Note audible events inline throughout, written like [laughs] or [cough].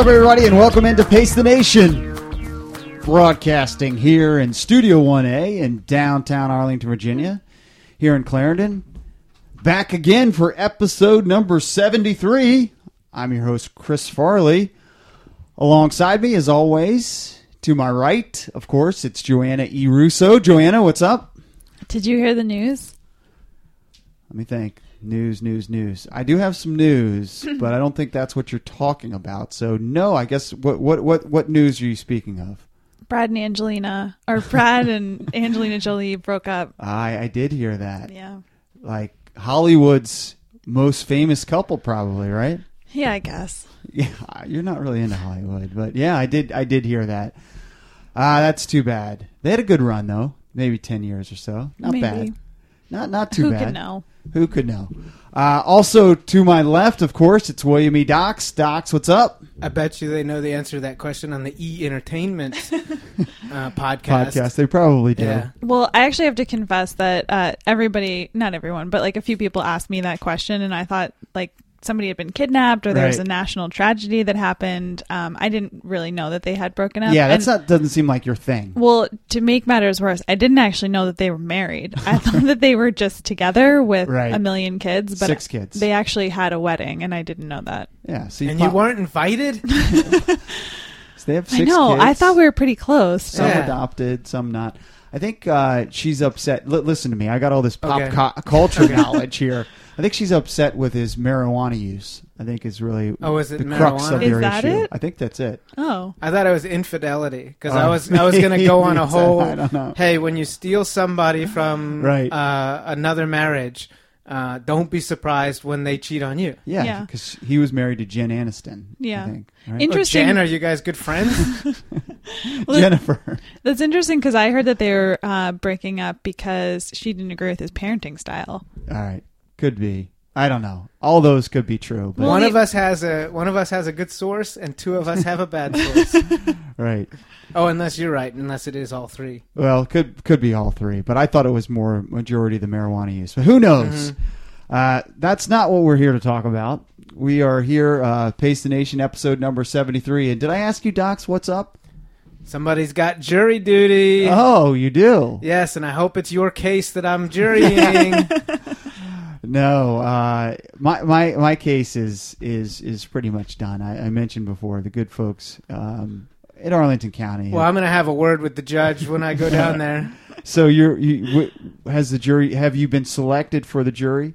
Up, everybody, and welcome into Pace the Nation. Broadcasting here in Studio 1A in downtown Arlington, Virginia, here in Clarendon. Back again for episode number 73. I'm your host, Chris Farley. Alongside me, as always, to my right, of course, it's Joanna E. Russo. Joanna, what's up? Did you hear the news? Let me think. News, news, news. I do have some news, [laughs] but I don't think that's what you're talking about. So no, I guess what what what what news are you speaking of? Brad and Angelina, or Brad and [laughs] Angelina Jolie broke up. I I did hear that. Yeah. Like Hollywood's most famous couple, probably right? Yeah, I guess. Yeah, you're not really into Hollywood, but yeah, I did I did hear that. Ah, that's too bad. They had a good run though, maybe ten years or so. Not Maybe. bad. Not not too bad. Who bad. could know? Who could know? Uh, also to my left, of course, it's William E. Docs. Docs, what's up? I bet you they know the answer to that question on the E Entertainment [laughs] uh, podcast. Podcast. They probably do. Yeah. Well, I actually have to confess that uh, everybody, not everyone, but like a few people asked me that question, and I thought like somebody had been kidnapped or there was Right. a national tragedy that happened. Um, I didn't really know that they had broken up. Yeah, that's And- not doesn't seem like your thing. Well, to make matters worse, I didn't actually know that they were married. I [laughs] thought that they were just together with Right. a million kids, but Six kids. they actually had a wedding, and I didn't know that. Yeah, so And you weren't invited? [laughs] They have six I know. kids. I thought we were pretty close. some Yeah. adopted, some not. I think uh, she's upset. L- listen to me. I got all this pop Okay. cu- culture [laughs] knowledge here. I think she's upset with his marijuana use. I think is really Oh, is it the crux marijuana? of Is their that issue. it? I think that's it. Oh, I thought it was infidelity because I Oh. was I was going to go on a [laughs] whole. I don't know. Hey, when you steal somebody from Right. uh, another marriage, uh, don't be surprised when they cheat on you. Yeah, Yeah. because he was married to Jen Aniston. Yeah. I think, right? Interesting. Oh, Jen, are you guys good friends? [laughs] [laughs] Well, Jennifer. that's interesting because I heard that they were uh, breaking up because she didn't agree with his parenting style. All right, could be. I don't know. All those could be true, but one of us has a one of us has a good source, and two of us have a bad [laughs] source. right. oh, unless you're right, unless it is all three. Well, could could be all three, but I thought it was more majority the marijuana use. But who knows? Uh, that's not what we're here to talk about. We are here, uh, Pace the Nation, episode number seventy three. And did I ask you, Docs, what's up? Somebody's got jury duty. Oh, you do. Yes, and I hope it's your case that I'm jurying. [laughs] No, uh, my my my case is is is pretty much done. I, I mentioned before the good folks um, in Arlington County. well, I'm going to have a word with the judge when I go [laughs] down there. so you're you has the jury? Have you been selected for the jury?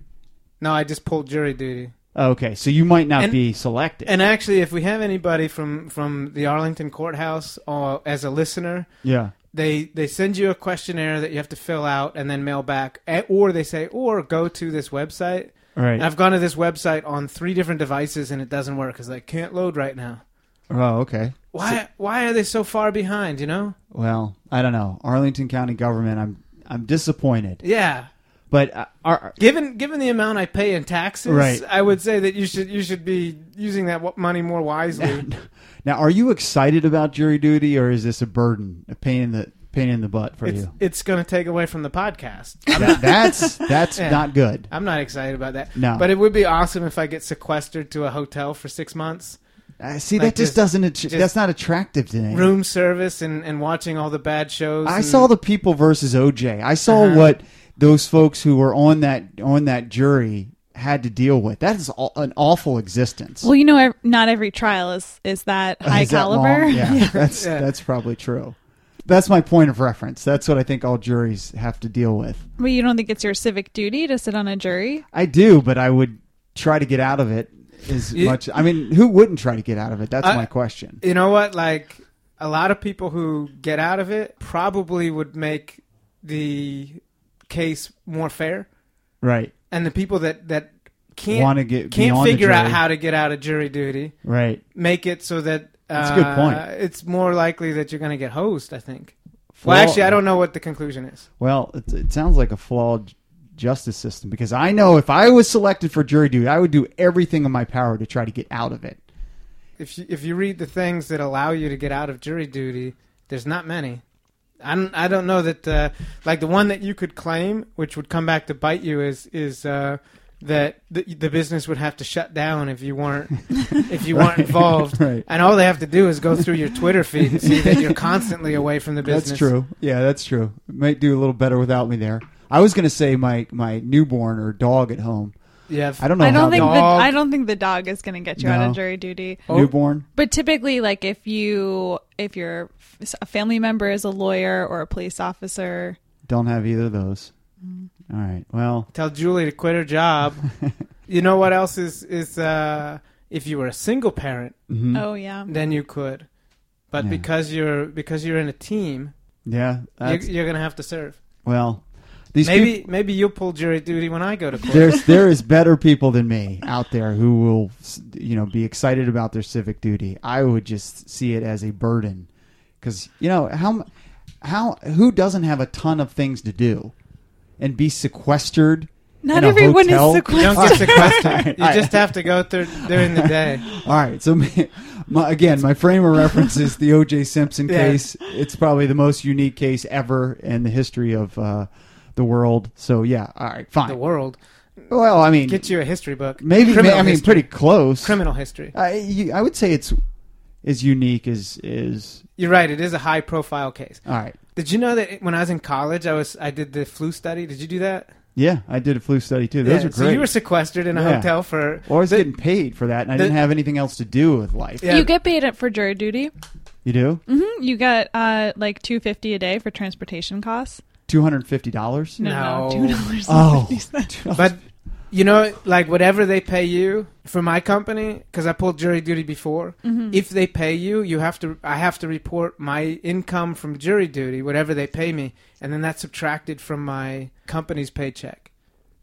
No, I just pulled jury duty. Okay, so you might not And- be selected. And actually, if we have anybody from from the Arlington courthouse uh, as a listener, yeah. They they send you a questionnaire that you have to fill out and then mail back, Eh, or they say, or go to this website. Right. I've gone to this website on three different devices and it doesn't work because I can't load right now. oh, okay. Why why are they so far behind? You know? Well, I don't know. Arlington County government. I'm I'm disappointed. Yeah. But uh, our, Given given the amount I pay in taxes, Right. I would say that you should you should be using that money more wisely. Now, are you excited about jury duty, or is this a burden, a pain in the pain in the butt for it's you? it's going to take away from the podcast. [laughs] That- that's that's Yeah. not good. I'm not excited about that. No. But it would be awesome if I get sequestered to a hotel for six months, Uh, see, Like that just, just- doesn't. att- just that's not attractive to me. room service, and, and watching all the bad shows. I and- saw the People versus OJ. I saw Uh-huh. what those folks who were on that on that jury had to deal with. That is all, an awful existence. Well, you know, ev- not every trial is is that high [laughs] Is that caliber. long? [laughs] Yeah, that's Yeah. that's probably true. That's my point of reference. That's what I think all juries have to deal with. But you don't think it's your civic duty to sit on a jury? I do, but I would try to get out of it as You- much. I mean, who wouldn't try to get out of it? That's I- my question. You know what? Like a lot of people who get out of it probably would make the case more fair, Right, and the people that that can't Want to get can't figure out how to get out of jury duty right. make it so that uh, That's a good point. It's more likely that you're going to get hosed. I think. Well, actually, I don't know what the conclusion is. Well, it, it sounds like a flawed justice system because I know if I was selected for jury duty, I would do everything in my power to try to get out of it. If you, if you read the things that allow you to get out of jury duty, there's not many. I don't, I don't know that uh, like the one that you could claim, which would come back to bite you, is is uh, that the, the business would have to shut down if you weren't [laughs] if you weren't involved. Right. And all they have to do is go through your Twitter feed and see that you're constantly away from the business. That's true. Yeah, that's true. Might do a little better without me there. I was going to say my my newborn or dog at home. Yeah. I don't know. I don't think the the, dog- I don't think the dog is going to get you out of jury duty. Oh. newborn. But typically, like if you if your a family member is a lawyer or a police officer, Don't have either of those. Mm. All right. Well, Tell Julie to quit her job. [laughs] you know what else is is uh, if you were a single parent, mhm. oh yeah, then you could. But Yeah. because you're because you're in a team, yeah. you're, you're gonna have to serve. well, these maybe peop- maybe you'll pull jury duty when I go to court. there's [laughs] there is better people than me out there who will you know be excited about their civic duty. I would just see it as a burden because you know how how who doesn't have a ton of things to do and be sequestered. not in a everyone hotel? is you don't sequestered. get sequestered. [laughs] You just have to go through during the day. [laughs] All right, so my, my, again, my frame of reference is the O.J. Simpson Yeah. case. It's probably the most unique case ever in the history of uh, the world. So yeah, all right, fine. The world. Well, I mean, Get you a history book. maybe Criminal I mean history. pretty close. criminal history. I, you, I would say it's as unique as is. You're right. It is a high profile case. All right, Did you know that when I was in college, I was I did the flu study. Did you do that? yeah, I did a flu study too. Those Yeah, are great. So you were sequestered in a Yeah. hotel for. well, I was the- getting paid for that, and I the- didn't have anything else to do with life. Yeah. You get paid up for jury duty. You do hmm You get uh, like two fifty a day for transportation costs. Two hundred fifty dollars. No, No. two dollars Oh. and fifty cents. [laughs] But you know, like whatever they pay you for my company, because I pulled jury duty before. Mm-hmm. If they pay you, you have to. I have to report my income from jury duty, whatever they pay me, and then that's subtracted from my company's paycheck.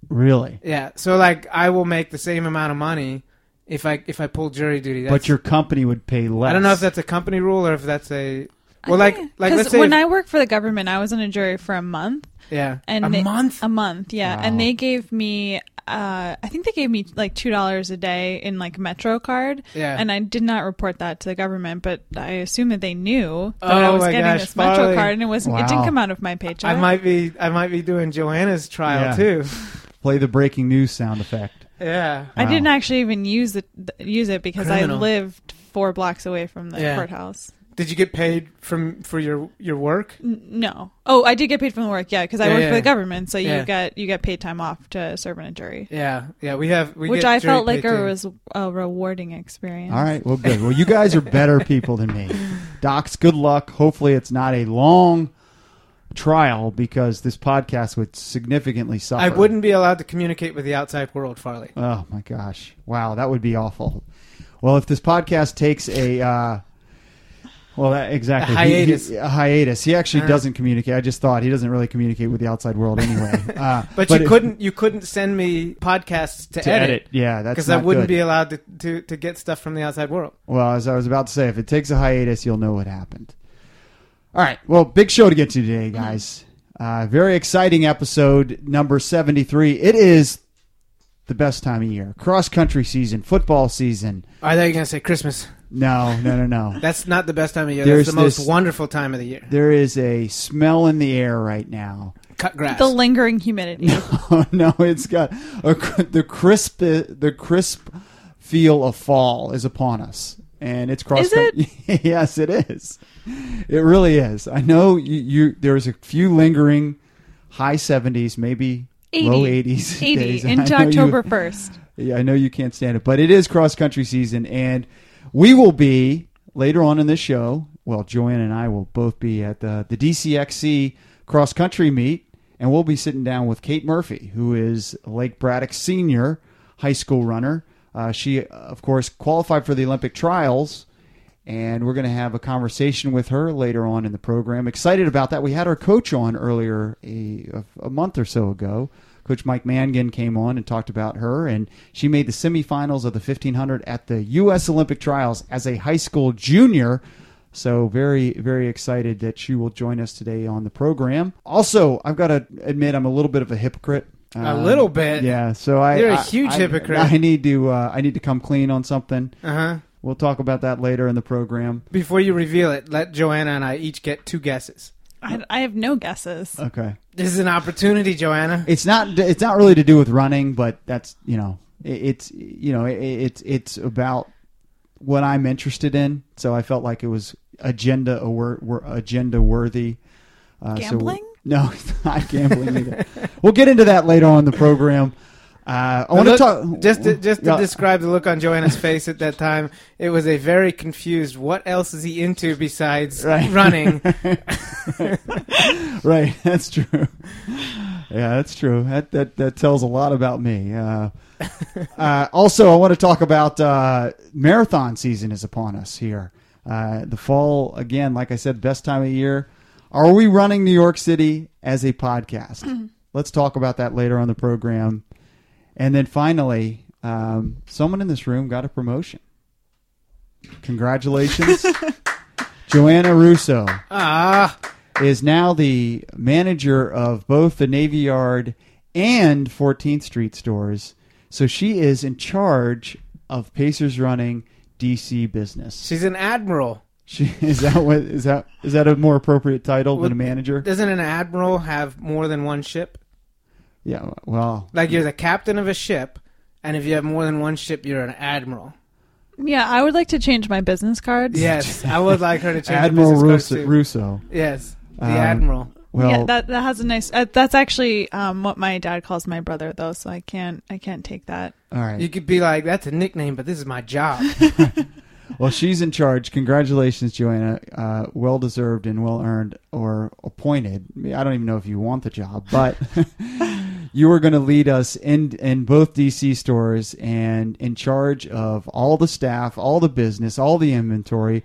Really, Yeah. So like, I will make the same amount of money if I if I pull jury duty. That's, but your company would pay less. I don't know if that's a company rule or if that's a. Well, like, like let's say when if- I worked for the government, I was in a jury for a month, yeah, and a they- month. a month, yeah, Wow. and they gave me, uh, I think they gave me like two dollars a day in like Metro card, Yeah. and I did not report that to the government, but I assume that they knew that Oh I was getting gosh, this Metro Farley. card, and it was it didn't come out of my paycheck. I might be I might be doing Joanna's trial Yeah. too. [laughs] play the breaking news sound effect. Yeah. I didn't actually even use it use it because Criminal. I lived four blocks away from the Yeah. courthouse. Did you get paid from for your your work? N- No. Oh, I did get paid from the work. Yeah, because I Yeah, worked yeah. for the government, so Yeah. you get you get paid time off to serve in a jury, Yeah, yeah. We have we which get I jury felt like pay, it was a rewarding experience. All right, well, good. Well, you guys are better [laughs] people than me. Docs, good luck. Hopefully, it's not a long trial because this podcast would significantly suffer. I wouldn't be allowed to communicate with the outside world, Farley. Oh my gosh! Wow, that would be awful. Well, if this podcast takes a, uh, well, that, exactly A He- he- hiatus. a hiatus. He actually Uh. doesn't communicate. I just thought he doesn't really communicate with the outside world anyway. [laughs] Uh, But, you it- couldn't you couldn't send me podcasts to, to edit edit. Yeah, that's because I wouldn't good. be allowed to, to to get stuff from the outside world. Well, as I was about to say, if it takes a hiatus, you'll know what happened. All right. Well, big show to get to today, guys. Uh, very exciting episode number 73. It is the best time of year. Cross country season, football season. I thought you were gonna say Christmas. No, no, no, no. [laughs] That's not the best time of year. There's That's the most this- wonderful time of the year. there is a smell in the air right now. Cut grass. The lingering humidity. [laughs] Oh, no, it's got a, cr- the crisp the crisp feel of fall is upon us, and it's cross. Is it? [laughs] yes, it is. It really is. I know you. you there's a few lingering high seventies, maybe 80. low eighties, Eighty [laughs] into October first. Yeah, I know you can't stand it, but it is cross country season, and we will be later on in this show. Well, Joanne and I will both be at the the DCXC cross country meet, and we'll be sitting down with Kate Murphy, who is Lake Braddock senior high school runner. Uh, she, of course, qualified for the Olympic trials, and we're going to have a conversation with her later on in the program. Excited about that. We had our coach on earlier a, a month or so ago. Coach Mike Mangan came on and talked about her, and she made the semifinals of the 1500 at the U.S. Olympic trials as a high school junior. So very, very excited that she will join us today on the program. Also, I've got to admit I'm a little bit of a hypocrite. A little bit? yeah. So I, You're a huge I- hypocrite. I need to, uh, I need to come clean on something. Uh huh. We'll talk about that later in the program. Before you reveal it, let Joanna and I each get two guesses. I, I have no guesses. Okay. This is an opportunity, Joanna. It's not. It's not really to do with running, but that's you know, it, it's you know, it, it's it's about what I'm interested in. So I felt like it was agenda awor- wor- agenda worthy. Uh, so- Gambling? no, [laughs] not gambling either. we'll get into that later on in the program. Uh, I want to talk just to, just to Yeah. describe the look on Joanna's face at that time. It was a very confused. What else is he into besides Right. running? [laughs] [laughs] right. That's true. Yeah, that's true. That that that tells a lot about me. Uh, uh, also, I want to talk about uh, marathon season is upon us here. Uh, the fall again, like I said, best time of year. Are we running New York City as a podcast? Let's talk about that later on the program. And then finally, um, someone in this room got a promotion. Congratulations, [laughs] Joanna Russo Ah, is now the manager of both the Navy Yard and 14th Street stores. So she is in charge of Pacers running DC business. she's an admiral. She is that what is that is that a more appropriate title than a manager? Doesn't an admiral have more than one ship? Yeah, well, Like you're the captain of a ship, and if you have more than one ship, you're an admiral. Yeah, I would like to change my business cards. Yes, I would like her to change the Admiral business cards Russo, too. Russo. Yes, the Um, admiral. Well, yeah, that that has a nice. Uh, that's actually um, what my dad calls my brother, though. So I can't I can't take that. all right. You could be like, "That's a nickname, but this is my job." [laughs] [laughs] Well, she's in charge. Congratulations, Joanna. Uh, well deserved and well earned or appointed. I don't even know if you want the job, but [laughs] you are going to lead us in in both DC stores and in charge of all the staff, all the business, all the inventory,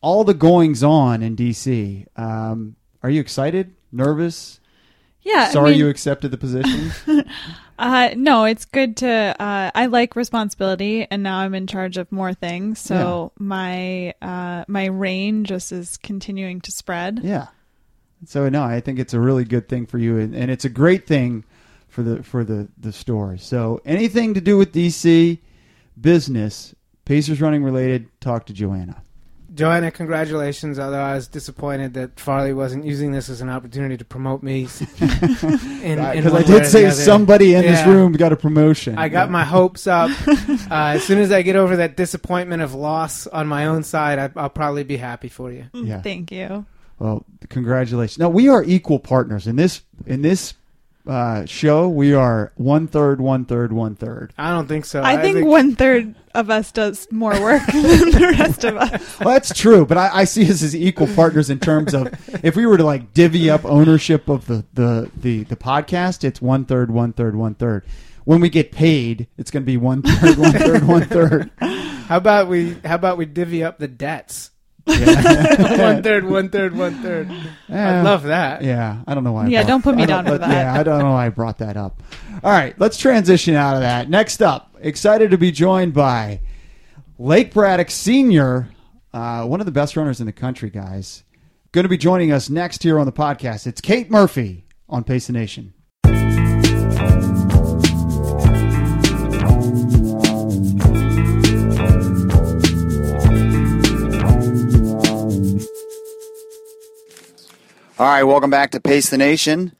all the goings on in DC. Um, are you excited? Nervous? Yeah. Sorry I mean, you accepted the position. [laughs] Uh, no, it's good to. Uh, I like responsibility, and now I'm in charge of more things. So my uh, my reign just is continuing to spread. Yeah. So no, I think it's a really good thing for you, and, and it's a great thing for the for the the store. So anything to do with DC business, Pacers running related, talk to Joanna. Joanna, congratulations. Although I was disappointed that Farley wasn't using this as an opportunity to promote me. [laughs] in, in Because I did say somebody in this room got a promotion. I got my hopes up. [laughs] uh, as soon as I get over that disappointment of loss on my own side, I, I'll probably be happy for you. Yeah. Thank you. well. Congratulations. Now we are equal partners in this in this uh, show. We are one third, one third, one third. I don't think so. I think one third of us does more work [laughs] than the rest of us. Well, that's true, but I, I see us as equal partners in terms of if we were to like divvy up ownership of the the the, the podcast, it's one third, one third, one third. When we get paid, it's going to be one third, one third, one third. How about we? How about we divvy up the debts? Yeah. [laughs] one third, one third, one third. Yeah. I'd love that. Yeah, I don't know why. I Yeah, brought- don't put me I don't- down for that. Yeah, I don't know why I brought that up. All right, let's transition out of that. Next up, excited to be joined by Lake Braddock Senior, uh, one of the best runners in the country, guys. Going to be joining us next here on the podcast. It's Kate Murphy on Pace the Nation. All right, welcome back to Pace the Nation.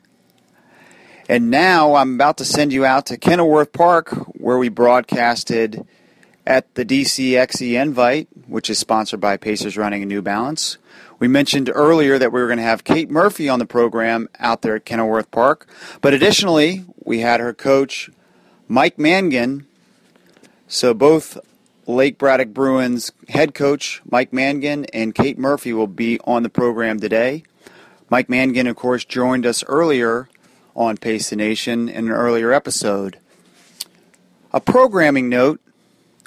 And now I'm about to send you out to Kenilworth Park, where we broadcasted at the DCXC Invite, which is sponsored by Pacers Running and New Balance. We mentioned earlier that we were going to have Kate Murphy on the program out there at Kenilworth Park, but additionally, we had her coach, Mike Mangan. So both Lake Braddock Bruins head coach, Mike Mangan, and Kate Murphy will be on the program today. Mike Mangan, of course, joined us earlier on Pace the Nation in an earlier episode. A programming note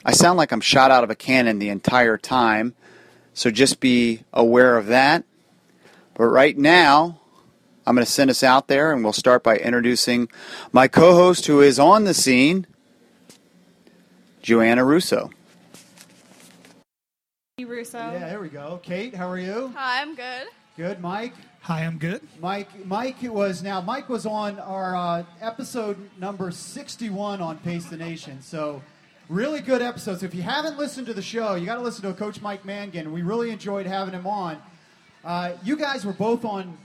I sound like I'm shot out of a cannon the entire time, so just be aware of that. But right now, I'm going to send us out there, and we'll start by introducing my co host who is on the scene, Joanna Russo. Hey Russo. Yeah, there we go. Kate, how are you? Hi, I'm good. Good, Mike. Hi, I'm good. Mike, Mike was now. Mike was on our uh, episode number sixty-one on Pace the Nation. So, really good episodes. If you haven't listened to the show, you got to listen to Coach Mike Mangan. We really enjoyed having him on. Uh, you guys were both on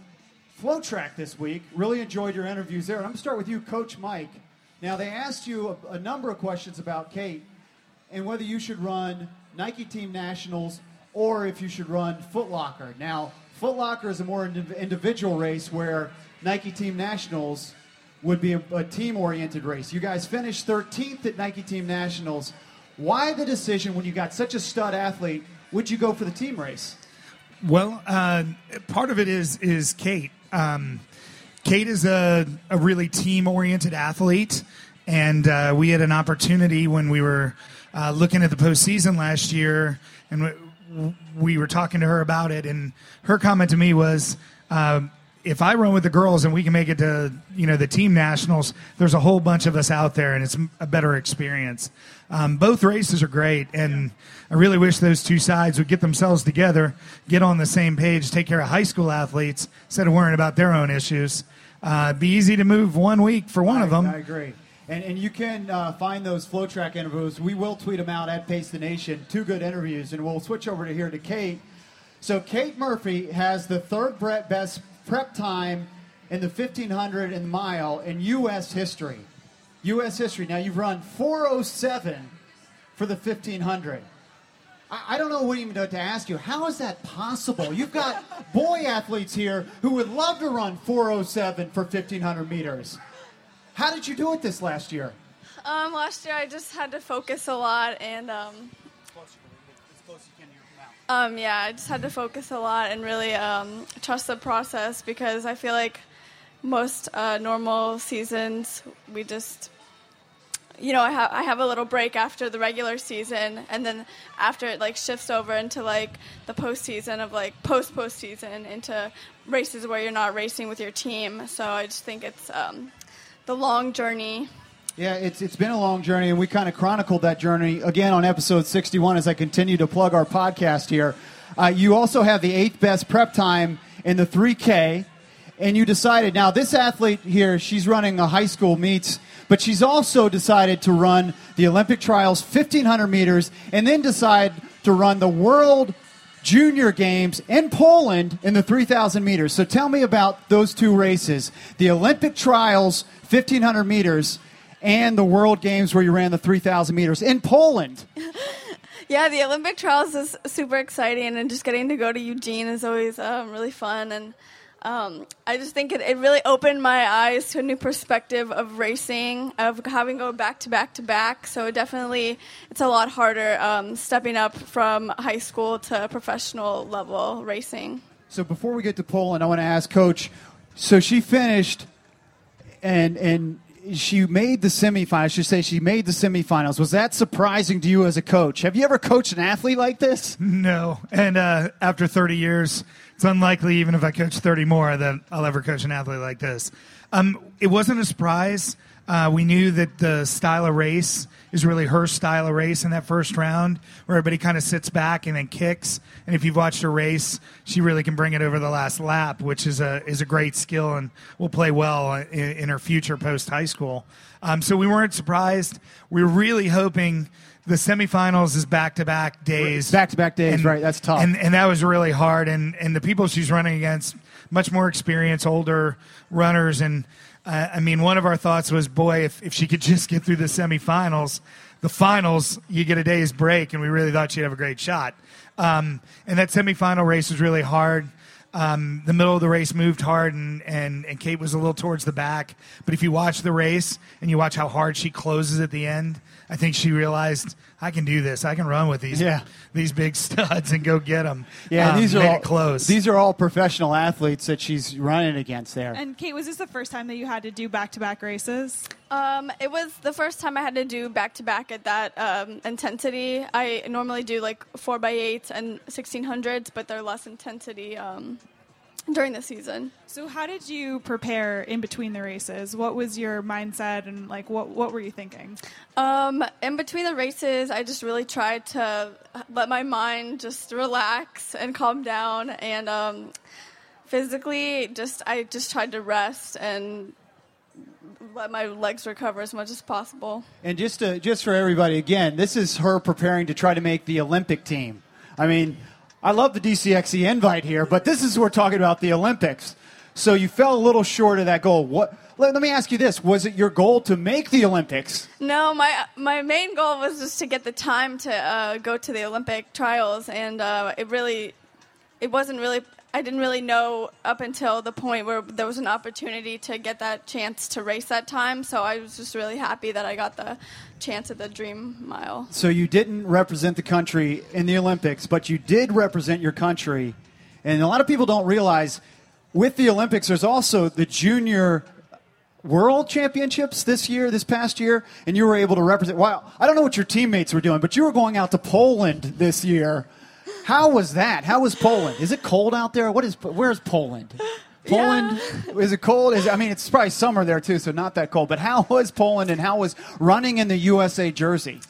FloTrack this week. Really enjoyed your interviews there. And I'm going to start with you, Coach Mike. Now, they asked you a, a number of questions about Kate and whether you should run Nike Team Nationals or if you should run Foot Locker. Now, Foot Locker is a more indiv- individual race where Nike Team Nationals would be a, a team oriented race. You guys finished 13th at Nike Team Nationals. Why the decision when you got such a stud athlete? Would you go for the team race? Well, uh, part of it is is Kate. Um, Kate is a, a really team oriented athlete, and uh, we had an opportunity when we were uh, looking at the postseason last year, and we, we were talking to her about it, and her comment to me was. Uh, if I run with the girls and we can make it to you know the team nationals, there's a whole bunch of us out there, and it's a better experience. Um, both races are great, and I really wish those two sides would get themselves together, get on the same page, take care of high school athletes instead of worrying about their own issues. Uh, be easy to move one week for one I, of them. I agree. And, and you can uh, find those FloTrack interviews. We will tweet them out at Pace the Nation. Two good interviews, and we'll switch over to here to Kate. So Kate Murphy has the third best prep time in the 1500 and mile in U.S. history. U.S. history. Now you've run 407 for the 1500. I, don't know what even to ask you. How is that possible? You've got boy athletes here who would love to run 407 for 1500 meters. How did you do it this last year? Um, last year I just had to focus a lot and um, um, yeah, I just had to focus a lot and really um, trust the process because I feel like most uh, normal seasons we just, you know, I, ha- I have a little break after the regular season and then after it like shifts over into like the postseason of like post postseason into races where you're not racing with your team. So I just think it's um, the long journey yeah, it's it's been a long journey, and we kind of chronicled that journey again on episode 61 as I continue to plug our podcast here. Uh, you also have the eighth best prep time in the 3K, and you decided now this athlete here, she's running a high school meets, but she's also decided to run the Olympic trials 1500 meters, and then decide to run the World Junior Games in Poland in the 3000 meters. So tell me about those two races the Olympic trials 1500 meters and the World Games where you ran the 3,000 meters in Poland. [laughs] yeah, the Olympic trials is super exciting, and just getting to go to Eugene is always um, really fun. And um, I just think it, it really opened my eyes to a new perspective of racing, of having go back to back to back. So definitely, it's a lot harder um, stepping up from high school to professional level racing. So before we get to Poland, I want to ask Coach. So she finished, and and she made the semifinals. Should say she made the semifinals. Was that surprising to you as a coach? Have you ever coached an athlete like this? No. And uh, after 30 years, it's unlikely, even if I coach 30 more, that I'll ever coach an athlete like this. Um, it wasn't a surprise. Uh, we knew that the style of race is really her style of race in that first round, where everybody kind of sits back and then kicks. And if you've watched her race, she really can bring it over the last lap, which is a is a great skill and will play well in, in her future post high school. Um, so we weren't surprised. We were really hoping the semifinals is back to back days. Back to back days, and, right? That's tough. And, and that was really hard. And and the people she's running against, much more experienced, older runners, and uh, I mean, one of our thoughts was, boy, if, if she could [laughs] just get through the semifinals, the finals, you get a day's break, and we really thought she'd have a great shot. Um, and that semifinal race was really hard. Um, the middle of the race moved hard, and, and, and Kate was a little towards the back. But if you watch the race and you watch how hard she closes at the end, I think she realized I can do this. I can run with these yeah. these big [laughs] studs and go get them. Yeah, um, these are all close. These are all professional athletes that she's running against there. And Kate, was this the first time that you had to do back to back races? Um, it was the first time I had to do back to back at that um, intensity. I normally do like four by eight and sixteen hundreds, but they're less intensity. During the season. So how did you prepare in between the races? What was your mindset and like what what were you thinking? Um, in between the races, I just really tried to let my mind just relax and calm down and um, physically just I just tried to rest and let my legs recover as much as possible. And just to, just for everybody again, this is her preparing to try to make the Olympic team. I mean, I love the DCXC invite here, but this is we're talking about the Olympics. So you fell a little short of that goal. What? Let, let me ask you this: Was it your goal to make the Olympics? No, my my main goal was just to get the time to uh, go to the Olympic trials, and uh, it really, it wasn't really. I didn't really know up until the point where there was an opportunity to get that chance to race that time. So I was just really happy that I got the chance at the Dream Mile. So you didn't represent the country in the Olympics, but you did represent your country. And a lot of people don't realize with the Olympics, there's also the junior world championships this year, this past year, and you were able to represent. Wow, I don't know what your teammates were doing, but you were going out to Poland this year. How was that? How was Poland? Is it cold out there? What is? Where's Poland? Poland is it cold? Is I mean, it's probably summer there too, so not that cold. But how was Poland, and how was running in the USA jersey?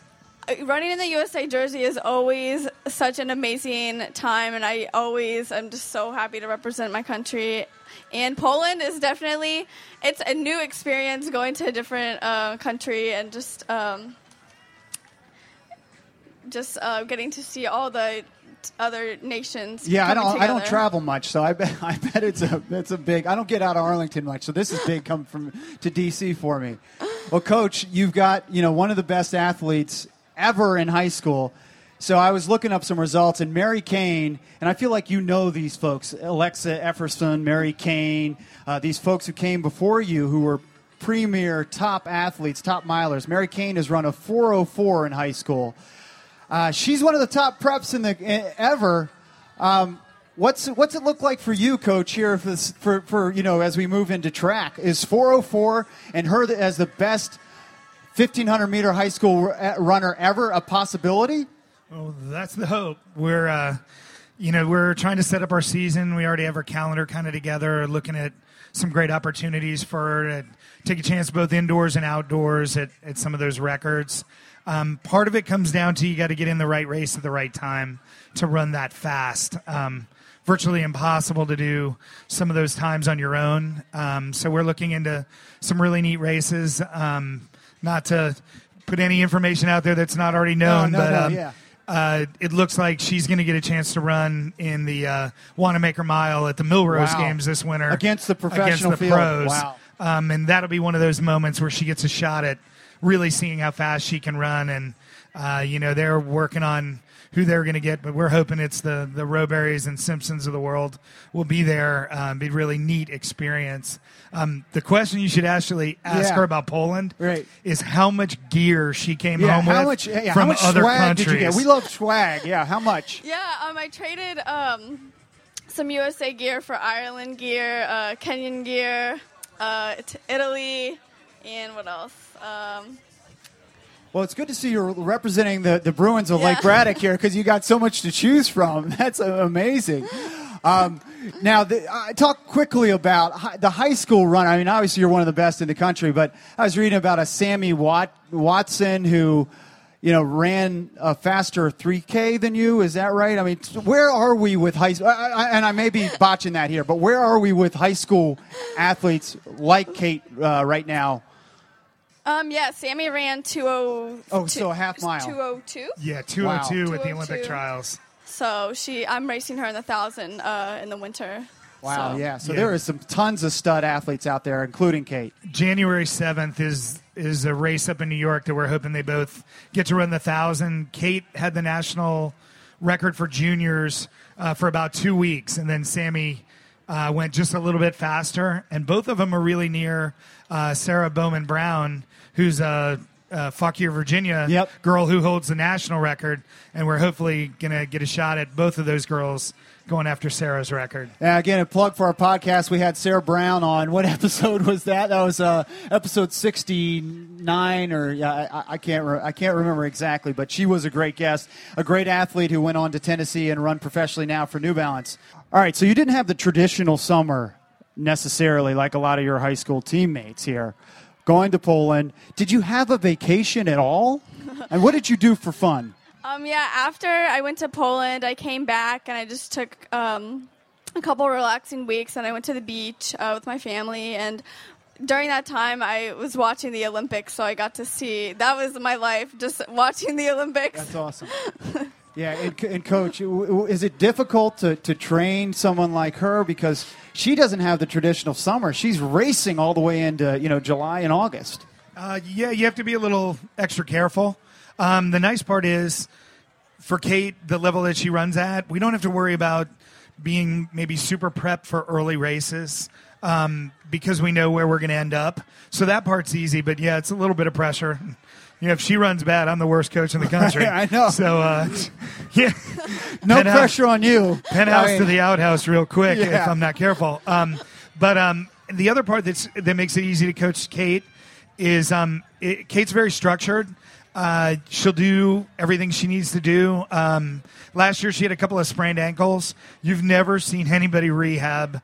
Uh, Running in the USA jersey is always such an amazing time, and I always I'm just so happy to represent my country. And Poland is definitely it's a new experience going to a different uh, country and just um, just uh, getting to see all the other nations. Yeah, I don't. I don't travel much, so I bet. [laughs] I bet it's a. It's a big. I don't get out of Arlington much, so this is big coming from to DC for me. Well, Coach, you've got you know one of the best athletes ever in high school. So I was looking up some results, and Mary Cain, and I feel like you know these folks: Alexa Efraimson, Mary Cain, uh, these folks who came before you, who were premier top athletes, top milers. Mary Cain has run a 404 in high school. Uh, she's one of the top preps in the ever. Um, what's what's it look like for you, Coach? Here for, for for you know as we move into track, is 404 and her as the best 1500 meter high school runner ever a possibility? Well, that's the hope. We're, uh, you know, we're trying to set up our season. We already have our calendar kind of together, looking at some great opportunities for her to take a chance both indoors and outdoors at, at some of those records. Um, part of it comes down to you got to get in the right race at the right time to run that fast. Um, virtually impossible to do some of those times on your own. Um, so we're looking into some really neat races. Um, not to put any information out there that's not already known, no, but no, um, yeah. uh, it looks like she's going to get a chance to run in the uh, Wanamaker Mile at the Millrose Wow. Games this winter Against the professional against the field. pros. Wow. Um, and that'll be one of those moments where she gets a shot at really seeing how fast she can run. And uh, you know they're working on who they're going to get, but we're hoping it's the the Rowburys and Simpsons of the world will be there. Um, be a really neat experience. Um, the question you should actually ask Yeah. her about Poland Right. is how much gear she came Yeah, home how with much? Yeah, from how much other swag countries. did you get? We love swag. Yeah, how much? Yeah, um, I traded um, some USA gear for Ireland gear, uh, Kenyan gear, uh, t- Italy, and what else? Um, Well, it's good to see you're representing the, the Bruins of Yeah. Lake [laughs] Braddock here because you got so much to choose from. [laughs] That's amazing. Um, now, the, uh, talk quickly about hi, the high school run. I mean, obviously, you're one of the best in the country, but I was reading about a Sammy Wat, Watson who, you know, ran a faster 3K than you. Is that right? I mean, where are we with high school? And I may be botching that here, but where are we with high school athletes like Kate uh, right now? Um, yeah, Sammy ran 20. Oh, so a half mile. 202. Yeah, 202 Wow. at the Olympic trials. So she, I'm racing her in the thousand uh, in the winter. Wow, So- yeah. So Yeah. there is some tons of stud athletes out there, including Kate. January 7th is is a race up in New York that we're hoping they both get to run the 1,000. Kate had the national record for juniors uh, for about two weeks, and then Sammy uh, went just a little bit faster. And both of them are really near uh, Sarah Bowman Brown, who's a, a Fauquier, Virginia Yep. girl who holds the national record. And we're hopefully going to get a shot at both of those girls going after Sarah's record. Uh, again, a plug for our podcast. We had Sarah Brown on. What [laughs] episode was that? That was uh, episode sixty-nine, or yeah, I, I can't. Re- I can't remember exactly, but she was a great guest, a great athlete who went on to Tennessee and run professionally now for New Balance. All right, so you didn't have the traditional summer necessarily, like a lot of your high school teammates here. Going to Poland, did you have a vacation at all? And what did you do for fun? Um, yeah, after I went to Poland, I came back and I just took um, a couple relaxing weeks and I went to the beach uh, with my family. And during that time, I was watching the Olympics, so I got to see that was my life, just watching the Olympics. That's awesome. [laughs] Yeah, and, and coach, is it difficult to, to train someone like her because she doesn't have the traditional summer? She's racing all the way into you know July and August. Uh, yeah, you have to be a little extra careful. Um, the nice part is for Kate, the level that she runs at, we don't have to worry about being maybe super prepped for early races um, because we know where we're going to end up. So that part's easy, but yeah, it's a little bit of pressure. You know, if she runs bad, I'm the worst coach in the country. Yeah, [laughs] I know. So, uh, [laughs] yeah, No Penthouse- pressure on you. penthouse I mean, to the outhouse real quick Yeah. if I'm not careful. Um, but um, the other part that's that makes it easy to coach Kate is um, it, Kate's very structured. Uh, she'll do everything she needs to do. Um, last year, she had a couple of sprained ankles. You've never seen anybody rehab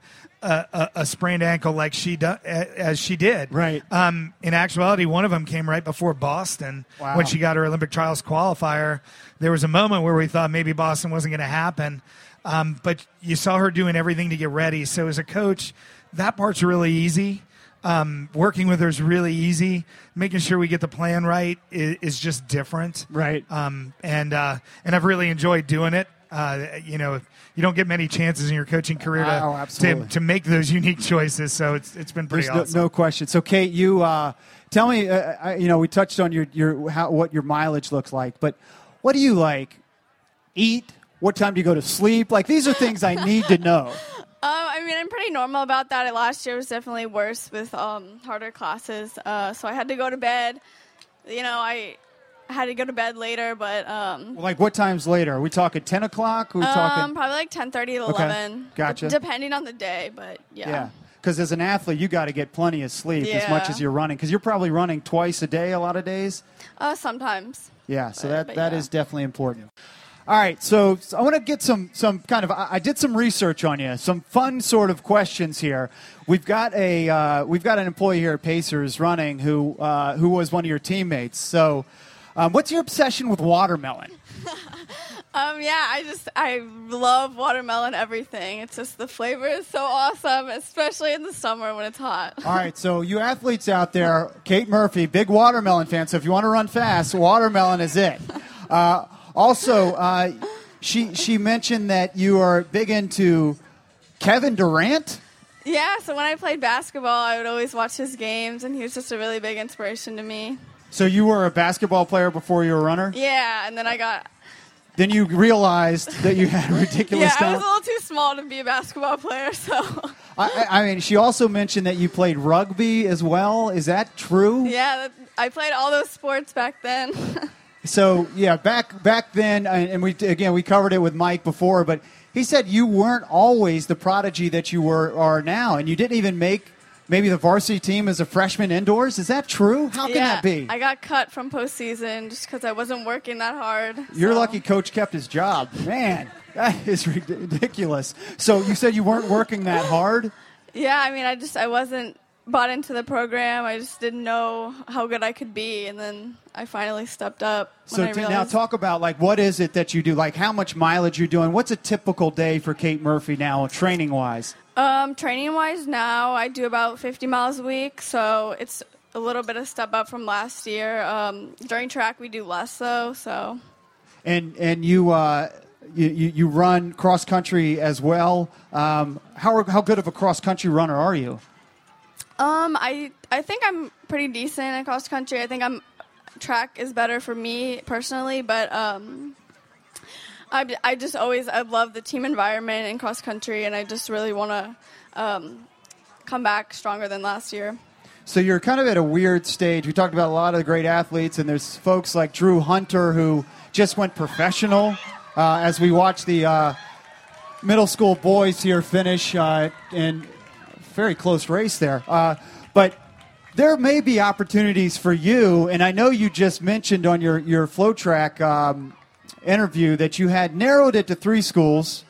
a, a, a sprained ankle like she do, as she did. Right. Um, in actuality, one of them came right before Boston Wow. when she got her Olympic trials qualifier. There was a moment where we thought maybe Boston wasn't going to happen, um, but you saw her doing everything to get ready. So as a coach, that part's really easy. Um, working with her is really easy. Making sure we get the plan right is, is just different. Right. Um, and uh, and I've really enjoyed doing it. Uh, you know, you don't get many chances in your coaching career to, Oh, to to make those [laughs] unique choices. So it's it's been pretty There's no, no question. So, Kate, you uh, tell me. Uh, I, you know, we touched on your your how, what your mileage looks like, but what do you like? Eat? What time do you go to sleep? Like these are things I [laughs] need to know. Um, I mean, I'm pretty normal about that. Last year was definitely worse with um, harder classes, uh, so I had to go to bed. You know, I had to go to bed later, but um, Like what times later? Are we talking ten o'clock? Are we um, talking? probably like 10:30 to Okay. 11. Gotcha. depending on the day, but yeah. Yeah. Because as an athlete, you got to get plenty of sleep as much as you're running. Because you're probably running twice a day a lot of days. Uh, sometimes. Yeah, so But- that but that yeah. is definitely important. All right, so, so I want to get some some kind of I, I did some research on you, some fun sort of questions here. We've got a uh, we've got an employee here at Pacers running who uh, who was one of your teammates. So, um, what's your obsession with watermelon? [laughs] Um, yeah, I just I love watermelon everything. It's just the flavor is so awesome, especially in the summer when it's hot. All right, so you athletes out there, Kate Murphy, big watermelon fan. So if you want to run fast, watermelon is it. [laughs] Uh, also, uh, she she mentioned that you are big into Kevin Durant. Yeah, so when I played basketball, I would always watch his games, and he was just a really big inspiration to me. So you were a basketball player before you were a runner. Yeah, and then I got Then you realized that you had ridiculous [laughs] yeah, I was a little too small to be a basketball player, so I, I I mean, she also mentioned that you played rugby as well. Is that true? yeah, that, I played all those sports back then. [laughs] So yeah, back back then, and and we again we covered it with Mike before, but he said you weren't always the prodigy that you were are now, and you didn't even make maybe the varsity team as a freshman indoors. Is that true? How can yeah, that be? I got cut from postseason just because I wasn't working that hard. You're so- lucky coach kept his job, man. That is ridiculous. So you said you weren't working that hard. Yeah, I mean, I just I wasn't bought into the program. I just didn't know how good I could be, and then I finally stepped up. So when I t- now talk about like what is it that you do? Like how much mileage you're doing? What's a typical day for Kate Murphy now, training wise? Um, training wise, now I do about 50 miles a week, so it's a little bit of step up from last year. Um, during track, we do less though, so And and you uh, you, you you run cross country as well. Um, how how good of a cross country runner are you? Um, I I think I'm pretty decent at cross country. I think I'm track is better for me personally, but um, I I just always I love the team environment in cross country, and I just really want to um, come back stronger than last year. So you're kind of at a weird stage. We talked about a lot of great athletes, and there's folks like Drew Hunter who just went professional. Uh, as we watch the uh, middle school boys here finish uh, in a very close race there, uh, but there may be opportunities for you. And I know you just mentioned on your your FloTrack um, interview that you had narrowed it to three schools.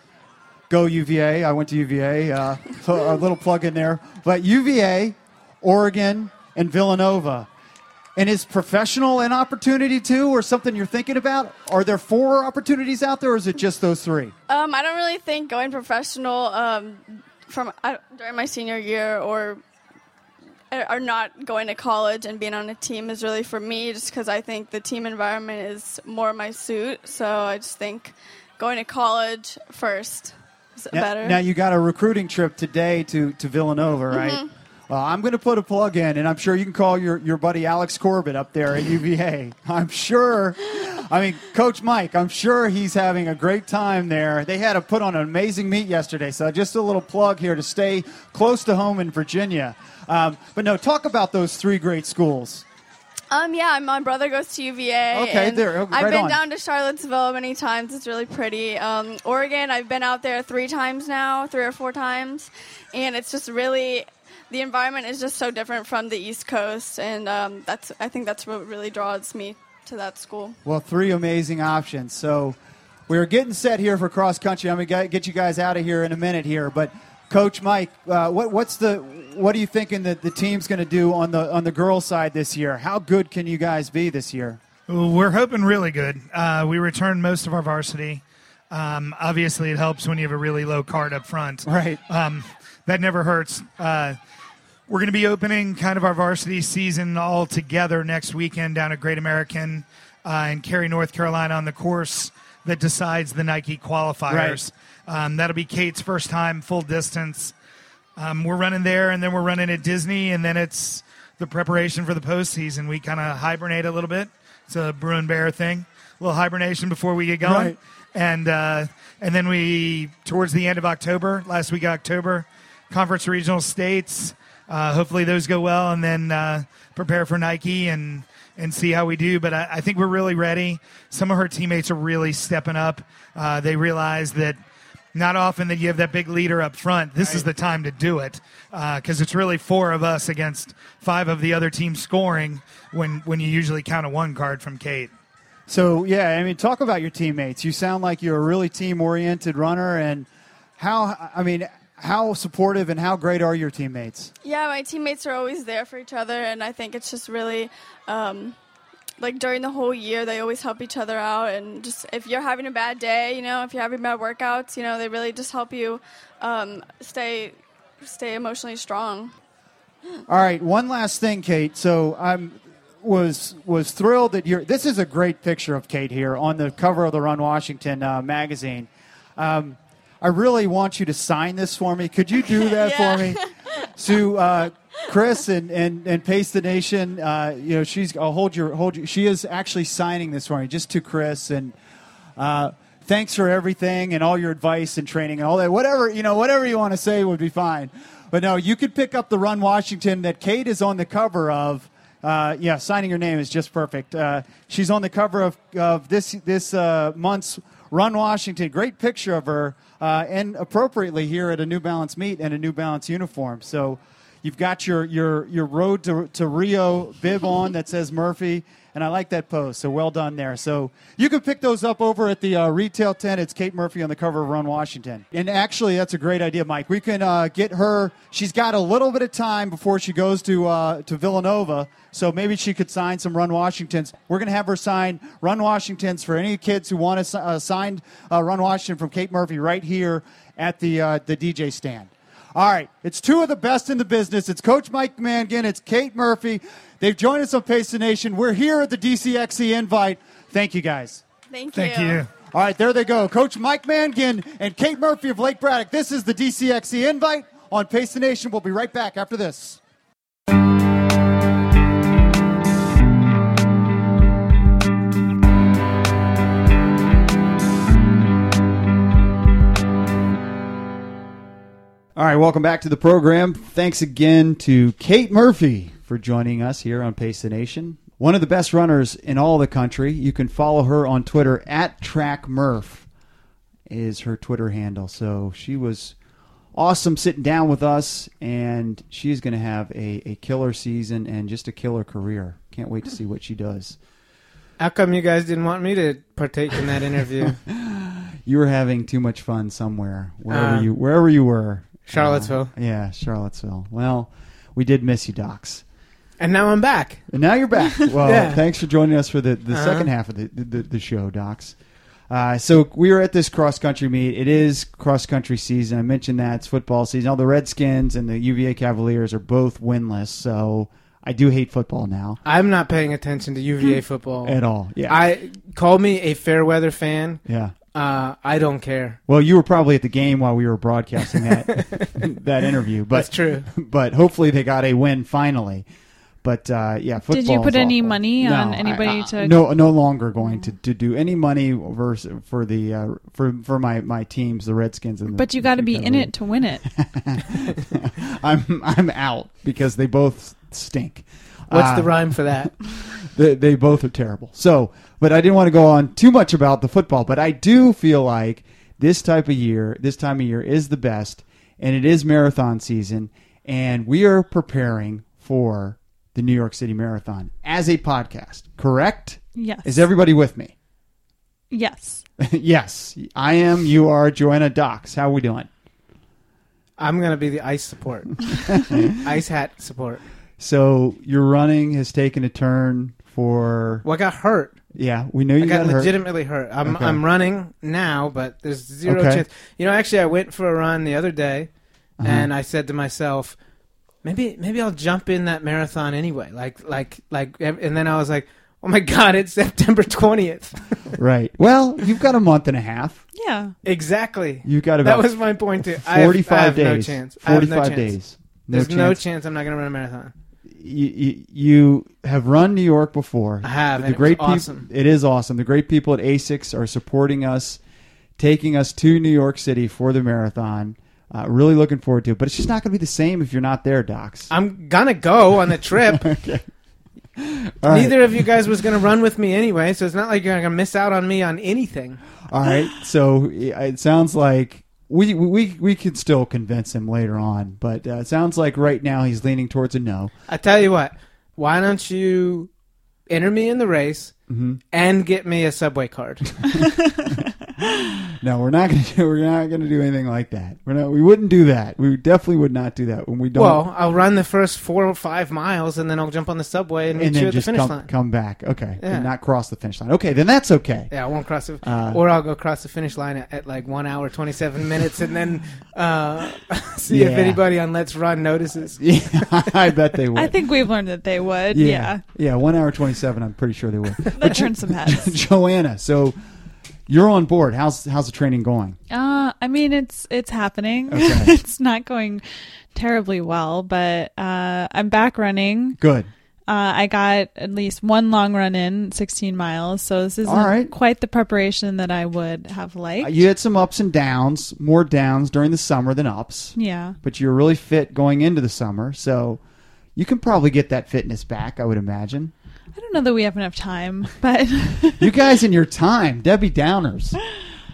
Go UVA. I went to UVA. Uh, so [laughs] a little plug in there. But UVA, Oregon, and Villanova. And is professional an opportunity too, or something you're thinking about? Are there four opportunities out there, or is it just those three? Um, I don't really think going professional um, from uh, during my senior year or are not going to college and being on a team is really for me, just because I think the team environment is more my suit. So I just think going to college first is Now, better. now you got a recruiting trip today to, to Villanova, right? Mm-hmm. Well, I'm going to put a plug in, and I'm sure you can call your, your buddy Alex Corbett up there at UVA. [laughs] I'm sure. I mean, Coach Mike, I'm sure he's having a great time there. They had to put on an amazing meet yesterday, so just a little plug here to stay close to home in Virginia. Um, but no, talk about those three great schools. Um, yeah, my brother goes to UVA. Okay, there, oh, I've been on. down to Charlottesville many times. It's really pretty. Um, Oregon, I've been out there three times now, three or four times, and it's just really the environment is just so different from the East Coast, and um, that's I think that's what really draws me to that school. Well, three amazing options. So we're getting set here for cross country. I'm going to get you guys out of here in a minute here, but Coach Mike, uh, what, what's the what are you thinking that the team's going to do on the on the girls' side this year? How good can you guys be this year? We're hoping really good. Uh, we returned most of our varsity. Um, obviously, it helps when you have a really low card up front. Right. Um, that never hurts. Uh, we're going to be opening kind of our varsity season all together next weekend down at Great American uh, in Cary, North Carolina, on the course that decides the Nike qualifiers. Um, that'll be Kate's first time full distance. Um, we're running there, and then we're running at Disney, and then it's the preparation for the postseason. We kind of hibernate a little bit. It's a Bruin Bear thing, a little hibernation before we get going, Right. and uh, and then we towards the end of October, last week of October, conference regional states. Uh, hopefully those go well, and then uh, prepare for Nike and and see how we do. But I, I think we're really ready. Some of her teammates are really stepping up. Uh, they realize that not often that you have that big leader up front. This is the time to do it because it's really four of us against five of the other teams scoring when when you usually count a one card from Kate. So yeah, I mean, talk about your teammates. You sound like you're a really team oriented runner, and how I mean, how supportive and how great are your teammates? Yeah, my teammates are always there for each other, and I think it's just really, um, like during the whole year, they always help each other out. And just if you're having a bad day, you know, if you're having bad workouts, you know, they really just help you um, stay stay emotionally strong. All right, one last thing, Kate. So I'm was was thrilled that you're. This is a great picture of Kate here on the cover of the Run Washington uh, magazine. Um, I really want you to sign this for me. Could you do [laughs] that Yeah. for me? To uh, Chris and, and, and Pace the Nation, uh, you know, she's. I'll hold your hold you. She is actually signing this for me, just to Chris and. Uh, thanks for everything and all your advice and training and all that. Whatever you know, whatever you want to say would be fine. But no, you could pick up the Run Washington that Kate is on the cover of. Uh, yeah, signing your name is just perfect. Uh, she's on the cover of, of this this uh, month's Run Washington. Great picture of her, uh, and appropriately here at a New Balance meet and a New Balance uniform. So you've got your your your road to, to Rio bib on that says Murphy, and I like that pose. So well done there. So you can pick those up over at the uh, retail tent. It's Kate Murphy on the cover of Run Washington. And actually, that's a great idea, Mike. We can uh, get her. She's got a little bit of time before she goes to uh, to Villanova. So maybe she could sign some Run Washingtons. We're to have her sign Run Washingtons for any kids who want to uh, sign uh, Run Washington from Kate Murphy right here at the uh, the DJ stand. All right, it's two of the best in the business. It's Coach Mike Mangan. It's Kate Murphy. They've joined us on Pace the Nation. We're here at the DCXC invite. Thank you guys. Thank you. Thank you. All right, there they go. Coach Mike Mangan and Kate Murphy of Lake Braddock. This is the DCXC invite on Pace the Nation. We'll be right back after this. All right, welcome back to the program. Thanks again to Kate Murphy for joining us here on Pace the Nation. One of the best runners in all the country. You can follow her on Twitter at TrackMurph is her Twitter handle. So she was awesome sitting down with us, and she's going to have a, a killer season and just a killer career. Can't wait to see what she does. How come you guys didn't want me to partake in that interview? [laughs] You were having too much fun somewhere, wherever Uh, you wherever you were. Charlottesville. Uh, yeah, Charlottesville. Well, we did miss you, Docs. and now I'm back. And now you're back. [laughs] Well, Yeah. thanks for joining us for the, the Uh-huh. second half of the, the, the show, Docs. Uh, so we were at this cross country meet. It is cross country season. I mentioned that it's football season. All the Redskins and the UVA Cavaliers are both winless. So I do hate football now I'm not paying attention to UVA football at all. Yeah, I call me a fair weather fan. yeah. Uh, I don't care. Well, you were probably at the game while we were broadcasting that [laughs] that interview, but That's true. [laughs] but hopefully they got a win finally. But uh, yeah, football. Did you put is any awful. money No, on I- anybody I- to- No, no longer going to, to do any money vers for the uh, for for my, my teams, the Redskins and the. But you got to be in it to win it. [laughs] I'm I'm out because they both stink. What's Uh, the rhyme for that? They, they both are terrible. So, but I didn't want to go on too much about the football, but I do feel like this type of year, this time of year is the best, and it is marathon season, and we are preparing for the New York City Marathon as a podcast. Correct? Yes. Is everybody with me? Yes. [laughs] yes, I am. You are. Joanna Docs. How are we doing? I'm gonna be the ice support, [laughs] ice hat support. So your running has taken a turn for. Well, I got hurt. Yeah, we know you I got, got, hurt. legitimately hurt. I'm Okay. I'm running now, but there's zero Okay. chance. You know, actually, I went for a run the other day, Uh-huh. and I said to myself, maybe maybe I'll jump in that marathon anyway. Like like like, ev- and then I was like, oh my [laughs] god, it's September twentieth. [laughs] Right. Well, you've got a month and a half. Yeah. exactly. You've got That was my point too. I have- I forty-five have days. No chance. I have no Forty-five chance. days. No There's no chance. chance I'm not going to run a marathon. You, you, have run New York before. I have, The and it was great peop- awesome. it is awesome. The great people at ASICS are supporting us, taking us to New York City for the marathon. Uh, really looking forward to it, but it's just not going to be the same if you're not there, Docs. I'm gonna go on the trip. [laughs] okay. All right. Neither of you guys was gonna run with me anyway, so it's not like you're gonna miss out on me on anything. All right. So it sounds like we we we can still convince him later on, but uh, it sounds like right now he's leaning towards a no. I tell you what, why don't you enter me in the race Mm-hmm. and get me a subway card? [laughs] [laughs] No, we're not going to. [laughs] We're not going to do anything like that. We're not. We wouldn't do that. We definitely would not do that when we don't. well, I'll run the first four or five miles, and then I'll jump on the subway and meet and you then at the finish come line. come back. Okay, Yeah. and not cross the finish line. Okay, then that's okay. Yeah, I won't cross the, Uh, or I'll go cross the finish line at, at like one hour twenty seven minutes, and then uh, [laughs] see if anybody on Let's Run notices. [laughs] Yeah, I bet they would. I think we've learned that they would. Yeah, Yeah. yeah. One hour twenty seven. I'm pretty sure they would. That turned some heads. Joanna, so you're on board. How's how's the training going? Uh, I mean, it's it's happening. [laughs] Okay. it's not going terribly well, but uh, I'm back running. Good. Uh, I got at least one long run in, 16 miles. So this isn't right. quite the preparation that I would have liked. Uh, you had some ups and downs, more downs during the summer than ups, yeah. but you're really fit going into the summer, so you can probably get that fitness back. I would imagine. I don't know that we have enough time, but [laughs] You guys in your time, Debbie Downers.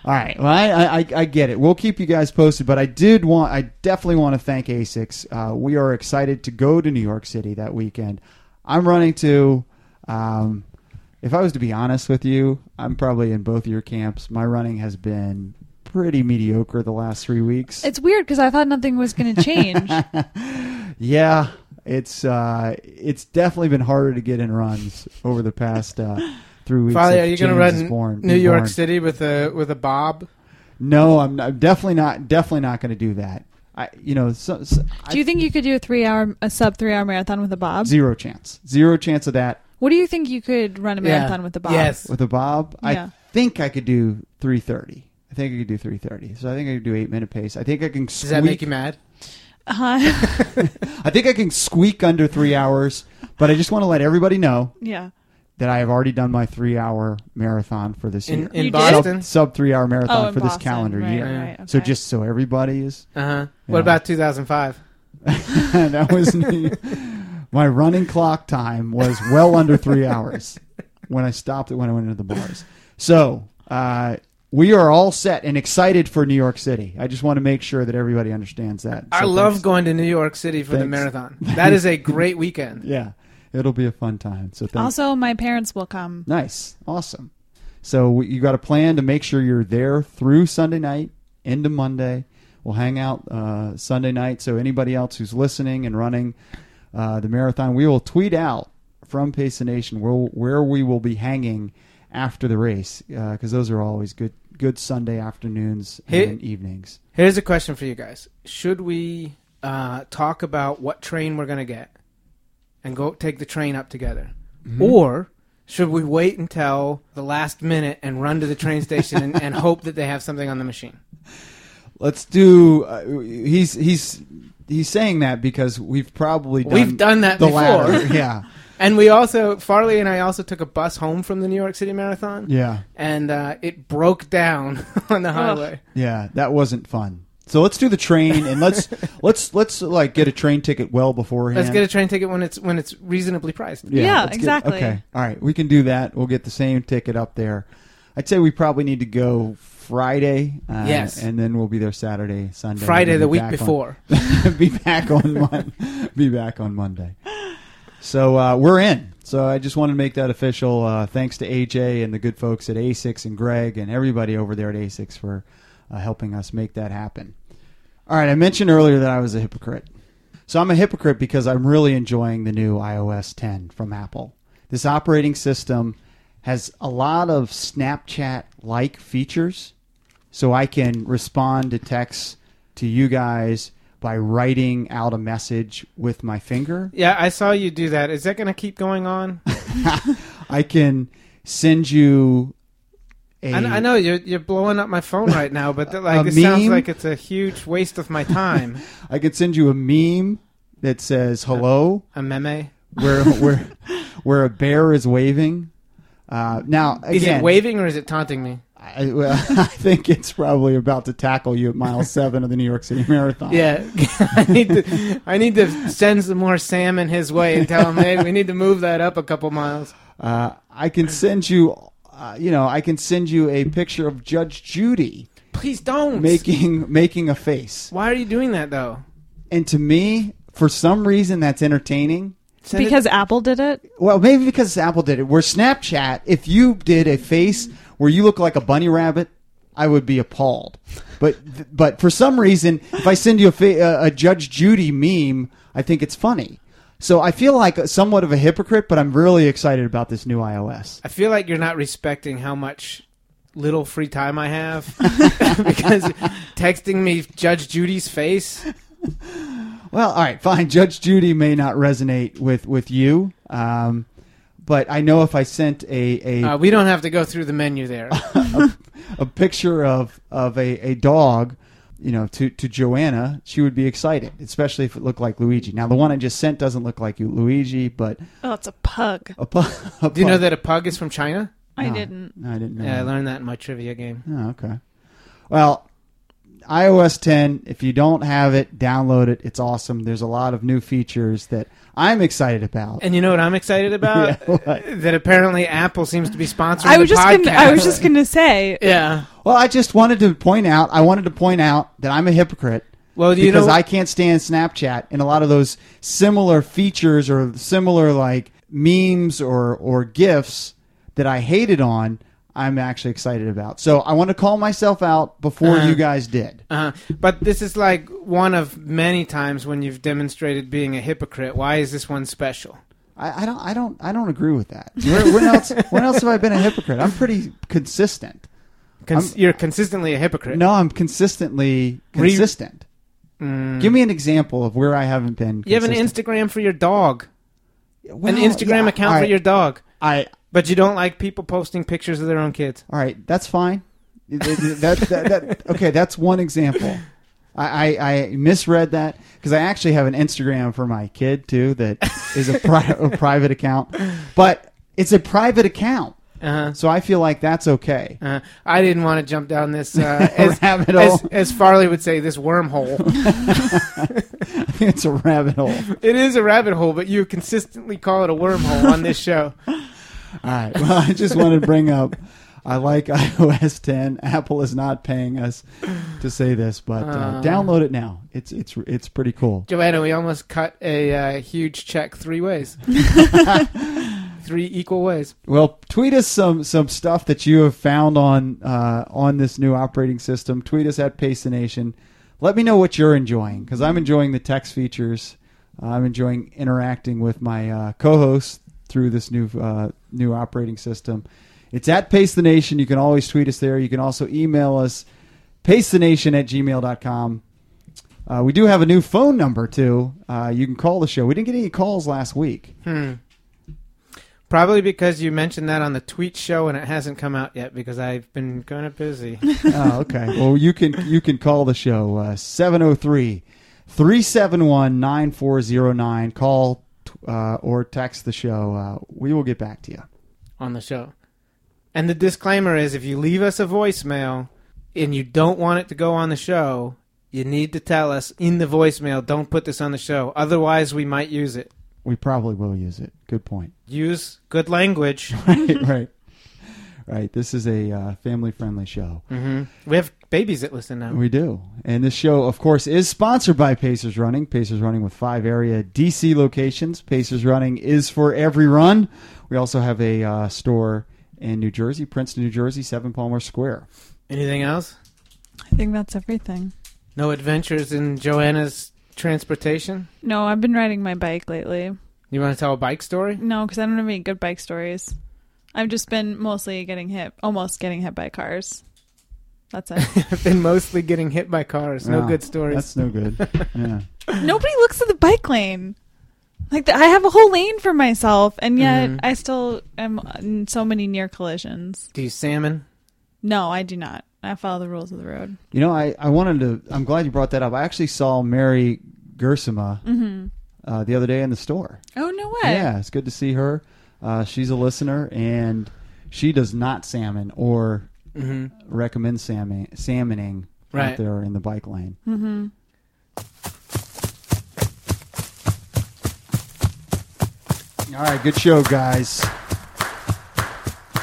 All right, well, I, I I get it. We'll keep you guys posted, but I did want, I definitely want to thank Asics. Uh, we are excited to go to New York City that weekend. I'm running to. Um, if I was to be honest with you, I'm probably in both your camps. My running has been pretty mediocre the last three weeks. it's weird because I thought nothing was going to change. [laughs] yeah, it's uh, it's definitely been harder to get in runs over the past uh, three weeks. Father, are you going to run born- New York born. City with a with a bob? No, I'm, not, I'm definitely not. Definitely not going to do that. I, you know, so, so- Do you think you could do a three hour, a sub three hour marathon with a bob? zero chance. Zero chance of that What do you think you could run a Yeah. marathon with a bob? Yes. with a bob. Yeah. I think I could do 330. I think I could do 330. So I think I could do eight minute pace. I think I can. Does that make you mad? Uh, [laughs] [laughs] I think I can squeak under three hours. But I just want to let everybody know yeah. that I have already done my three hour marathon for this In year. in You? Boston? Sub three hour marathon Oh, in for this Boston. calendar Right, year. right, So just so everybody is. Uh huh. Yeah. What about 2005? [laughs] that was me. my running clock time was well under three hours when I stopped it when I went into the bars. So uh, we are all set and excited for New York City. I just want to make sure that everybody understands that. I love thanks. going to New York City for the marathon. [laughs] That is a great weekend. Yeah, it'll be a fun time. So thanks. Also, my parents will come. Nice. Awesome. So we- you got a plan to make sure you're there through Sunday night into Monday. We'll hang out uh, Sunday night. So anybody else who's listening and running uh, the marathon, we will tweet out from Pace the Nation where, where we will be hanging after the race because those are always good good Sunday afternoons Hey- and evenings. Here's a question for you guys: Should we uh, talk about what train we're gonna get and go take the train up together, or should we wait until the last minute and run to the train station and, and hope that they have something on the machine? Let's do. Uh, he's he's he's saying that because we've probably done We've done that the before. latter. [laughs] yeah, And we also, Farley and I also took a bus home from the New York City Marathon, yeah, and uh, it broke down [laughs] on the highway. yeah. That wasn't fun. So let's do the train and let's [laughs] let's let's like get a train ticket well beforehand. Let's get a train ticket when it's when it's reasonably priced. Yeah, let's get- exactly. okay, all right, we can do that. We'll get the same ticket up there. I'd say we probably need to go Friday. Uh, Yes. and then we'll be there Saturday, Sunday. Friday and the be week back on- before. [laughs] be back on Mon- be back on Monday. So uh, we're in. So I just wanted to make that official. Uh, thanks to AJ and the good folks at ASICS and Greg and everybody over there at ASICS for uh, helping us make that happen. All right, I mentioned earlier that I was a hypocrite. So I'm a hypocrite because I'm really enjoying the new iOS 10 from Apple. This operating system has a lot of Snapchat like features. So I can respond to texts to you guys by writing out a message with my finger. Yeah, I saw you do that. Is that going to keep going on? [laughs] I can send you a I, I know you're you're blowing up my phone right now, but [laughs] like A it sounds like it's a huge waste of my time. [laughs] I can send you a meme that says hello A meme. where where where a bear is waving. Uh, now again, Is it waving or is it taunting me? I, well, [laughs] I think it's probably about to tackle you at mile seven of the New York City Marathon. Yeah, [laughs] I need to I need to send some more salmon his way and tell him, hey, we need to move that up a couple miles. Uh, I can send you, uh, you know, I can send you a picture of Judge Judy Please don't. making making a face, Why are you doing that though? and to me, for some reason, that's entertaining. Send it- because Apple did it. Well, maybe because Apple did it. Where Snapchat, if you did a face where you look like a bunny rabbit, I would be appalled. But but for some reason, if I send you a, fa- a, a Judge Judy meme, I think it's funny. So I feel like somewhat of a hypocrite, but I'm really excited about this new iOS. I feel like you're not respecting how much little free time I have [laughs] because texting me Judge Judy's face. Well, all right, fine. Judge Judy may not resonate with with you, um, but I know if I sent a a, Uh, we don't have to go through the menu there. [laughs] a picture of of a, a dog, you know, to to Joanna, she would be excited, especially if it looked like Luigi. Now, the one I just sent doesn't look like you, Luigi, but Oh, it's a pug. a, pu- [laughs] a Do you know that a pug is from China? I No. didn't. No, I didn't know. Yeah, I learned that in my trivia game. Oh, okay. Well, iOS 10, if you don't have it, download it. It's awesome. There's a lot of new features that I'm excited about. And you know what I'm excited about? [laughs] Yeah, that apparently Apple seems to be sponsoring I was the just podcast. gonna, I was just gonna say yeah. Well, I just wanted to point out. I wanted to point out that I'm a hypocrite Well, you because know? I can't stand Snapchat and a lot of those similar features or similar like memes or or gifs that I hated on. I'm actually excited about. So I want to call myself out before Uh-huh. you guys did. uh, but this is like one of many times when you've demonstrated being a hypocrite. Why is this one special? I, I don't. I don't. I don't agree with that. Where, when else? when else have I been a hypocrite? I'm pretty consistent. Cons- you're consistently a hypocrite. No, I'm consistently Re- consistent. Mm. Give me an example of where I haven't been. You have an. Instagram for your dog, Well, an Instagram yeah, account all for your dog, I but you don't like people posting pictures of their own kids. all right. That's fine. that, that, that, okay, that's one example. I, I, I misread that because I actually have an Instagram for my kid too that is a, pri- a private account, but it's a private account, Uh-huh. so I feel like that's okay. Uh, I didn't want to jump down this uh, [laughs] as, Rabbit hole. as Farley would say, this wormhole. [laughs] It's a rabbit hole. it is a rabbit hole, but you consistently call it a wormhole on this show. [laughs] All right. [laughs] Well, I just wanted to bring up. I like [laughs] iOS 10. Apple is not paying us to say this, but uh, Uh. download it now. It's it's it's pretty cool. Joanna, we almost cut a uh, huge check three ways, [laughs] three equal ways. Well, tweet us some some stuff that you have found on uh, on this new operating system. Tweet us at Pace Nation. Let me know what you're enjoying because I'm enjoying the text features. I'm enjoying interacting with my uh, co-hosts through this new uh, new operating system, It's at Pace the Nation. You can always tweet us there. You can also email us, paceTheNation at gmail.com. Uh, we do have a new phone number, too. Uh, you can call the show. We didn't get any calls last week. Hmm. Probably because you mentioned that on the tweet show and it hasn't come out yet because I've been kind of busy. [laughs] oh, okay. Well, you can you can call the show uh, 703 371 9409. Call uh, or text the show. Uh, we will get back to you. on the show. And the disclaimer is if you leave us a voicemail and you don't want it to go on the show, you need to tell us in the voicemail, don't put this on the show. Otherwise, we might use it. We probably will use it. Good point. Use good language. [laughs] right, right. Right. This is a uh, family friendly show. hmm We have babies that listen now. We do. And this show, of course, is sponsored by Pacers Running. Pacers Running with five area DC locations. Pacers Running is for every run. We also have a uh, store in New Jersey, Princeton, New Jersey, 7 Palmer Square. Anything else? I think that's everything. No adventures in Joanna's transportation? No, I've been riding my bike lately. You want to tell a bike story? No, because I don't have any good bike stories. I've just been mostly getting hit, almost getting hit by cars. That's [laughs] it. I've been mostly getting hit by cars. No Wow. good stories. That's no good. yeah. [laughs] Nobody looks at the bike lane. Like the, I have a whole lane for myself, and yet Mhm. I still am in so many near collisions. Do you salmon? No, I do not. I follow the rules of the road. You know, I, I wanted to. I'm glad you brought that up. I actually saw Mary Gersima hmm uh, the other day in the store. Oh no way! Yeah, it's good to see her. Uh, she's a listener, and she does not salmon or hmm recommend salmon, salmoning out Right. there in the bike lane. hmm All right, good show, guys.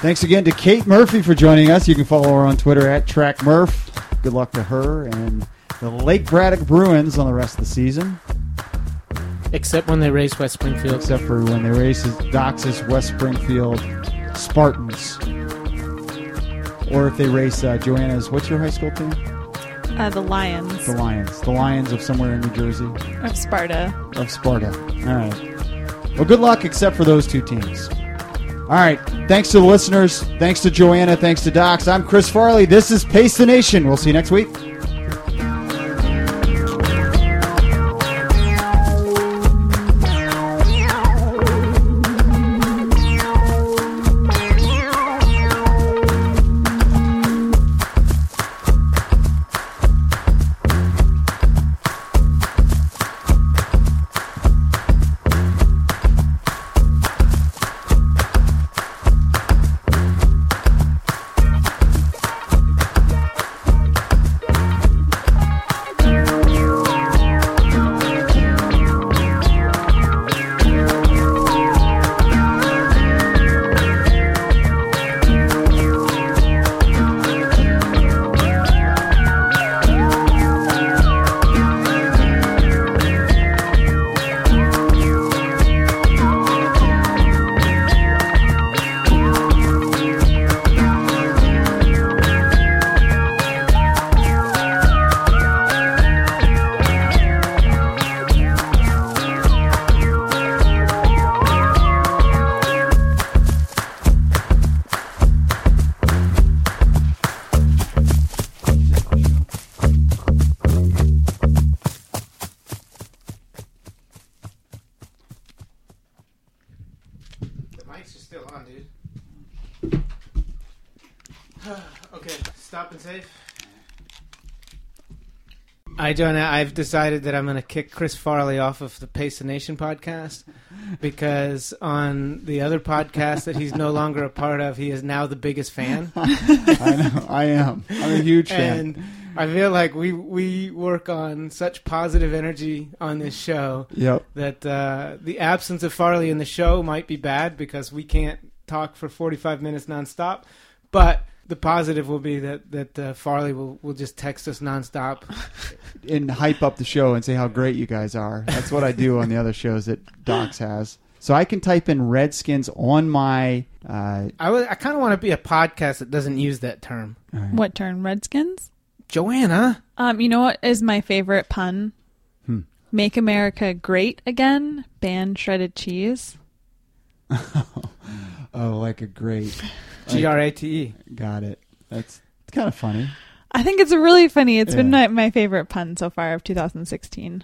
Thanks again to Kate Murphy for joining us. You can follow her on Twitter at TrackMurph. Good luck to her and the Lake Braddock Bruins on the rest of the season, Except when they race West Springfield. except for when they race Docs's West Springfield Spartans. Or if they race uh, Joanna's, what's your high school team? Uh, the Lions The Lions. The Lions of somewhere in New Jersey. of Sparta. of Sparta. All right. Well, good luck, except for those two teams. All right. Thanks to the listeners. Thanks to Joanna. Thanks to Docs. I'm Chris Farley. This is Pace the Nation. We'll see you next week. I don't know. I've decided that I'm going to kick Chris Farley off of the Pace the Nation podcast because on the other podcast that he's no [laughs] longer a part of, he is now the biggest fan. [laughs] I know. I am. I'm a huge fan. And I feel like we we work on such positive energy on this show Yep. that uh, the absence of Farley in the show might be bad because we can't talk for 45 minutes nonstop. But the positive will be that that uh, Farley will, will just text us nonstop. [laughs] And hype up the show and say how great you guys are. That's what I do on the other shows that Docs has. So I can type in Redskins on my. Uh, I I kind of want to be a podcast that doesn't use that term. What term? Redskins? Joanna, Um, you know what is my favorite pun? Hmm. Make America great again. Ban shredded cheese. [laughs] Oh, like a great. G R A T E. Got it. That's it's kind of funny. I think it's really funny. It's been Yeah. my, my favorite pun so far of 2016.